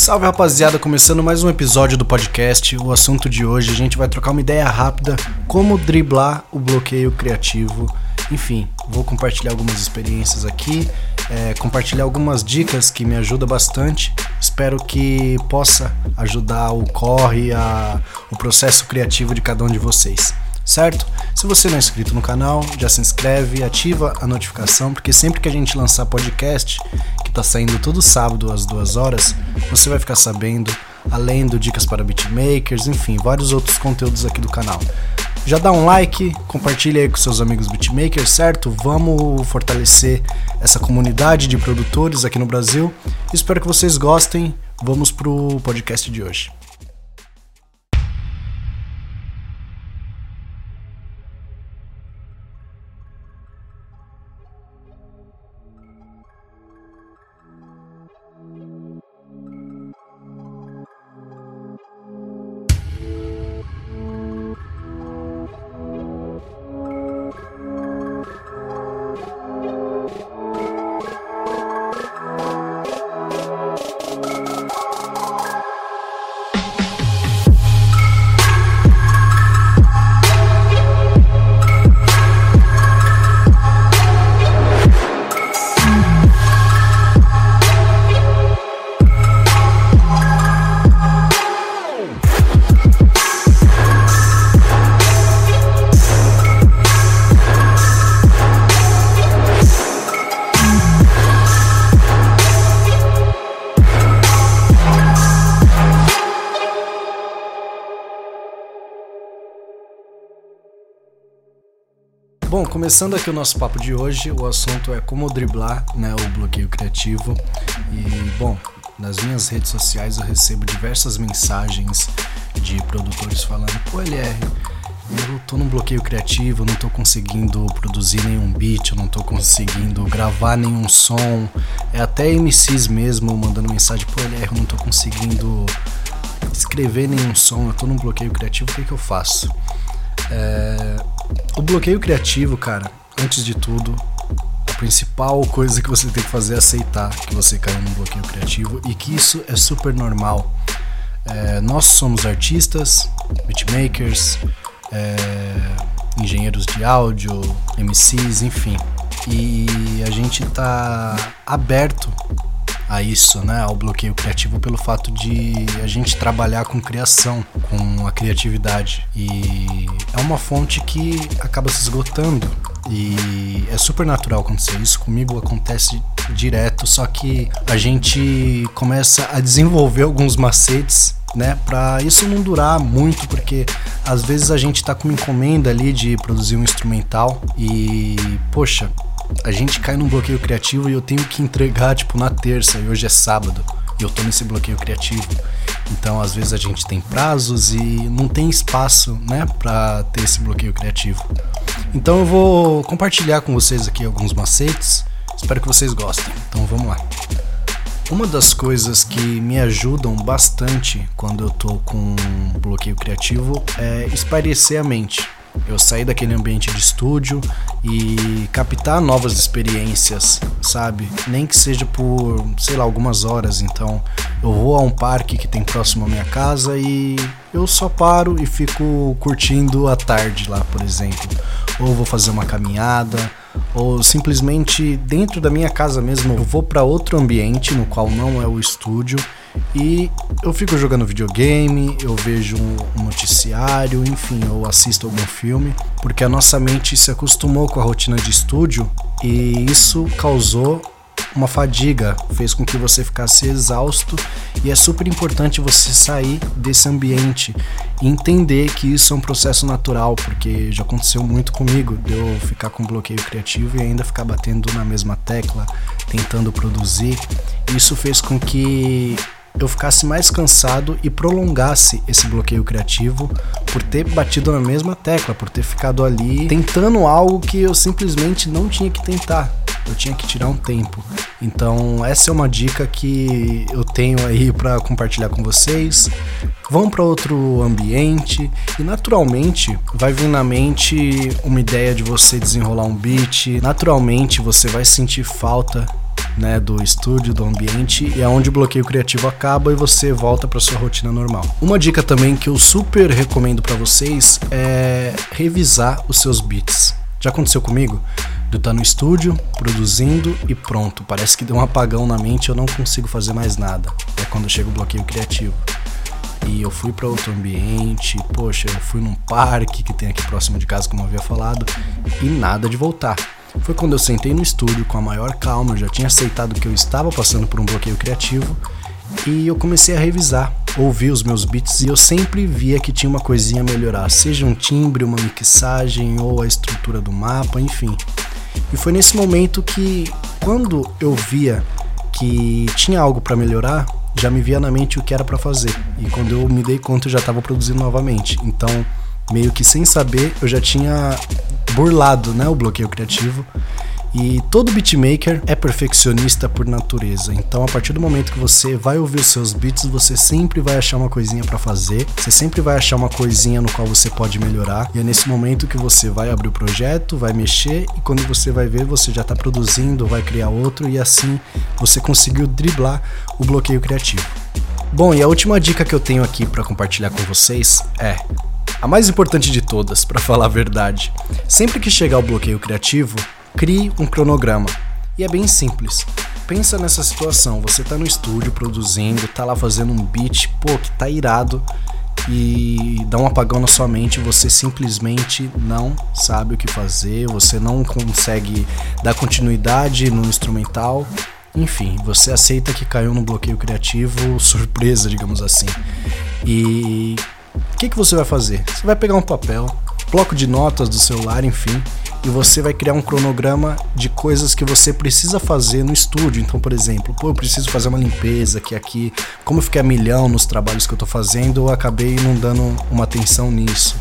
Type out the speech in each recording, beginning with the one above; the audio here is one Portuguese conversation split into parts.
Salve rapaziada, começando mais um episódio do podcast. O assunto de hoje a gente vai trocar uma ideia rápida como driblar o bloqueio criativo. Enfim, vou compartilhar algumas experiências aqui, é, compartilhar algumas dicas que me ajudam bastante. Espero que possa ajudar o corre, a, o processo criativo de cada um de vocês certo? Se você não é inscrito no canal, já se inscreve, ativa a notificação, porque sempre que a gente lançar podcast, que tá saindo todo sábado às duas horas, você vai ficar sabendo, além do dicas para beatmakers, enfim, vários outros conteúdos aqui do canal. Já dá um like, compartilha aí com seus amigos beatmakers, certo? Vamos fortalecer essa comunidade de produtores aqui no Brasil. Espero que vocês gostem. Vamos pro podcast de hoje. Bom, começando aqui o nosso papo de hoje, o assunto é como driblar né, o bloqueio criativo. E, bom, nas minhas redes sociais eu recebo diversas mensagens de produtores falando: pô, LR, eu tô num bloqueio criativo, não tô conseguindo produzir nenhum beat, eu não tô conseguindo gravar nenhum som. É até MCs mesmo mandando mensagem: pô, LR, eu não tô conseguindo escrever nenhum som, eu tô num bloqueio criativo, o que, que eu faço? É, o bloqueio criativo, cara, antes de tudo, a principal coisa que você tem que fazer é aceitar que você caiu num bloqueio criativo e que isso é super normal. É, nós somos artistas, beatmakers, é, engenheiros de áudio, MCs, enfim. E a gente tá aberto a isso, né, ao bloqueio criativo pelo fato de a gente trabalhar com criação, com a criatividade e é uma fonte que acaba se esgotando e é super natural acontecer isso comigo acontece direto, só que a gente começa a desenvolver alguns macetes né? Para isso não durar muito, porque às vezes a gente tá com uma encomenda ali de produzir um instrumental e, poxa, a gente cai num bloqueio criativo e eu tenho que entregar, tipo, na terça, e hoje é sábado, e eu tô nesse bloqueio criativo. Então, às vezes a gente tem prazos e não tem espaço, né, para ter esse bloqueio criativo. Então, eu vou compartilhar com vocês aqui alguns macetes. Espero que vocês gostem. Então, vamos lá. Uma das coisas que me ajudam bastante quando eu tô com bloqueio criativo é espairecer a mente eu sair daquele ambiente de estúdio e captar novas experiências, sabe? Nem que seja por, sei lá, algumas horas. Então, eu vou a um parque que tem próximo à minha casa e eu só paro e fico curtindo a tarde lá, por exemplo. Ou vou fazer uma caminhada, ou simplesmente dentro da minha casa mesmo, eu vou para outro ambiente no qual não é o estúdio e eu fico jogando videogame, eu vejo um noticiário, enfim, eu assisto algum filme, porque a nossa mente se acostumou com a rotina de estúdio e isso causou uma fadiga, fez com que você ficasse exausto e é super importante você sair desse ambiente e entender que isso é um processo natural, porque já aconteceu muito comigo de eu ficar com bloqueio criativo e ainda ficar batendo na mesma tecla, tentando produzir. Isso fez com que eu ficasse mais cansado e prolongasse esse bloqueio criativo por ter batido na mesma tecla, por ter ficado ali tentando algo que eu simplesmente não tinha que tentar. Eu tinha que tirar um tempo. Então, essa é uma dica que eu tenho aí para compartilhar com vocês. Vão para outro ambiente e naturalmente vai vir na mente uma ideia de você desenrolar um beat. Naturalmente você vai sentir falta né, do estúdio, do ambiente, e é onde o bloqueio criativo acaba e você volta para sua rotina normal. Uma dica também que eu super recomendo para vocês é revisar os seus beats. Já aconteceu comigo? De estar no estúdio, produzindo e pronto. Parece que deu um apagão na mente e eu não consigo fazer mais nada. É quando chega o bloqueio criativo. E eu fui para outro ambiente, poxa, eu fui num parque que tem aqui próximo de casa, como eu havia falado, e nada de voltar. Foi quando eu sentei no estúdio com a maior calma, eu já tinha aceitado que eu estava passando por um bloqueio criativo e eu comecei a revisar, ouvir os meus beats e eu sempre via que tinha uma coisinha a melhorar, seja um timbre, uma mixagem ou a estrutura do mapa, enfim. E foi nesse momento que, quando eu via que tinha algo para melhorar, já me via na mente o que era para fazer. E quando eu me dei conta, eu já estava produzindo novamente. Então, meio que sem saber, eu já tinha burlado, né, o bloqueio criativo. E todo beatmaker é perfeccionista por natureza. Então, a partir do momento que você vai ouvir os seus beats, você sempre vai achar uma coisinha para fazer. Você sempre vai achar uma coisinha no qual você pode melhorar. E é nesse momento que você vai abrir o projeto, vai mexer e quando você vai ver, você já tá produzindo, vai criar outro e assim você conseguiu driblar o bloqueio criativo. Bom, e a última dica que eu tenho aqui para compartilhar com vocês é a mais importante de todas, para falar a verdade. Sempre que chegar o bloqueio criativo, crie um cronograma. E é bem simples. Pensa nessa situação, você tá no estúdio produzindo, tá lá fazendo um beat, pô, que tá irado e dá um apagão na sua mente, você simplesmente não sabe o que fazer, você não consegue dar continuidade no instrumental. Enfim, você aceita que caiu no bloqueio criativo, surpresa, digamos assim. E o que, que você vai fazer? Você vai pegar um papel, bloco de notas do celular, enfim, e você vai criar um cronograma de coisas que você precisa fazer no estúdio. Então, por exemplo, pô, eu preciso fazer uma limpeza que aqui, como eu fiquei a milhão nos trabalhos que eu tô fazendo, eu acabei não dando uma atenção nisso.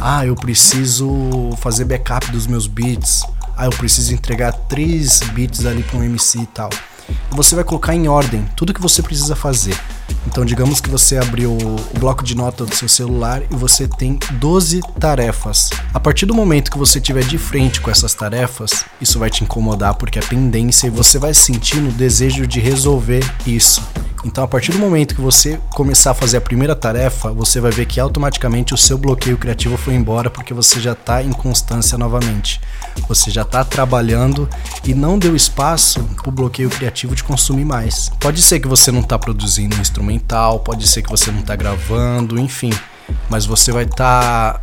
Ah, eu preciso fazer backup dos meus beats. Ah, eu preciso entregar três beats ali para um MC e tal. Você vai colocar em ordem tudo que você precisa fazer. Então, digamos que você abriu o bloco de nota do seu celular e você tem 12 tarefas. A partir do momento que você estiver de frente com essas tarefas, isso vai te incomodar porque é pendência e você vai sentir no desejo de resolver isso. Então, a partir do momento que você começar a fazer a primeira tarefa, você vai ver que automaticamente o seu bloqueio criativo foi embora porque você já está em constância novamente. Você já está trabalhando e não deu espaço para o bloqueio criativo de consumir mais. Pode ser que você não está produzindo um instrumental, pode ser que você não está gravando, enfim, mas você vai estar tá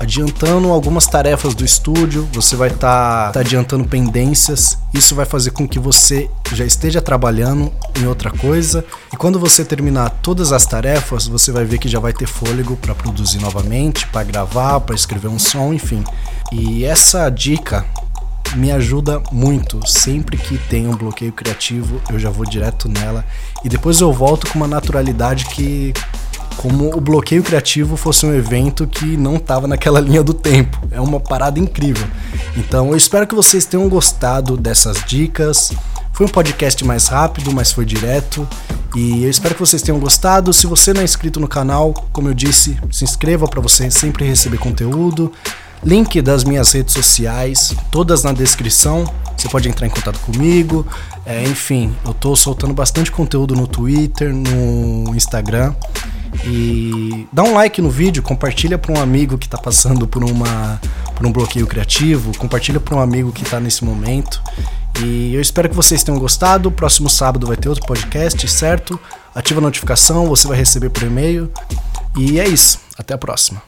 adiantando algumas tarefas do estúdio, você vai estar tá, tá adiantando pendências. Isso vai fazer com que você já esteja trabalhando em outra coisa e quando você terminar todas as tarefas, você vai ver que já vai ter fôlego para produzir novamente, para gravar, para escrever um som, enfim. E essa dica me ajuda muito. Sempre que tem um bloqueio criativo, eu já vou direto nela e depois eu volto com uma naturalidade que como o bloqueio criativo fosse um evento que não estava naquela linha do tempo. É uma parada incrível. Então eu espero que vocês tenham gostado dessas dicas. Foi um podcast mais rápido, mas foi direto. E eu espero que vocês tenham gostado. Se você não é inscrito no canal, como eu disse, se inscreva para você sempre receber conteúdo. Link das minhas redes sociais, todas na descrição. Você pode entrar em contato comigo. É, enfim, eu estou soltando bastante conteúdo no Twitter, no Instagram. E dá um like no vídeo, compartilha para um amigo que está passando por, uma, por um bloqueio criativo, compartilha para um amigo que está nesse momento. E eu espero que vocês tenham gostado. Próximo sábado vai ter outro podcast, certo? Ativa a notificação, você vai receber por e-mail. E é isso. Até a próxima.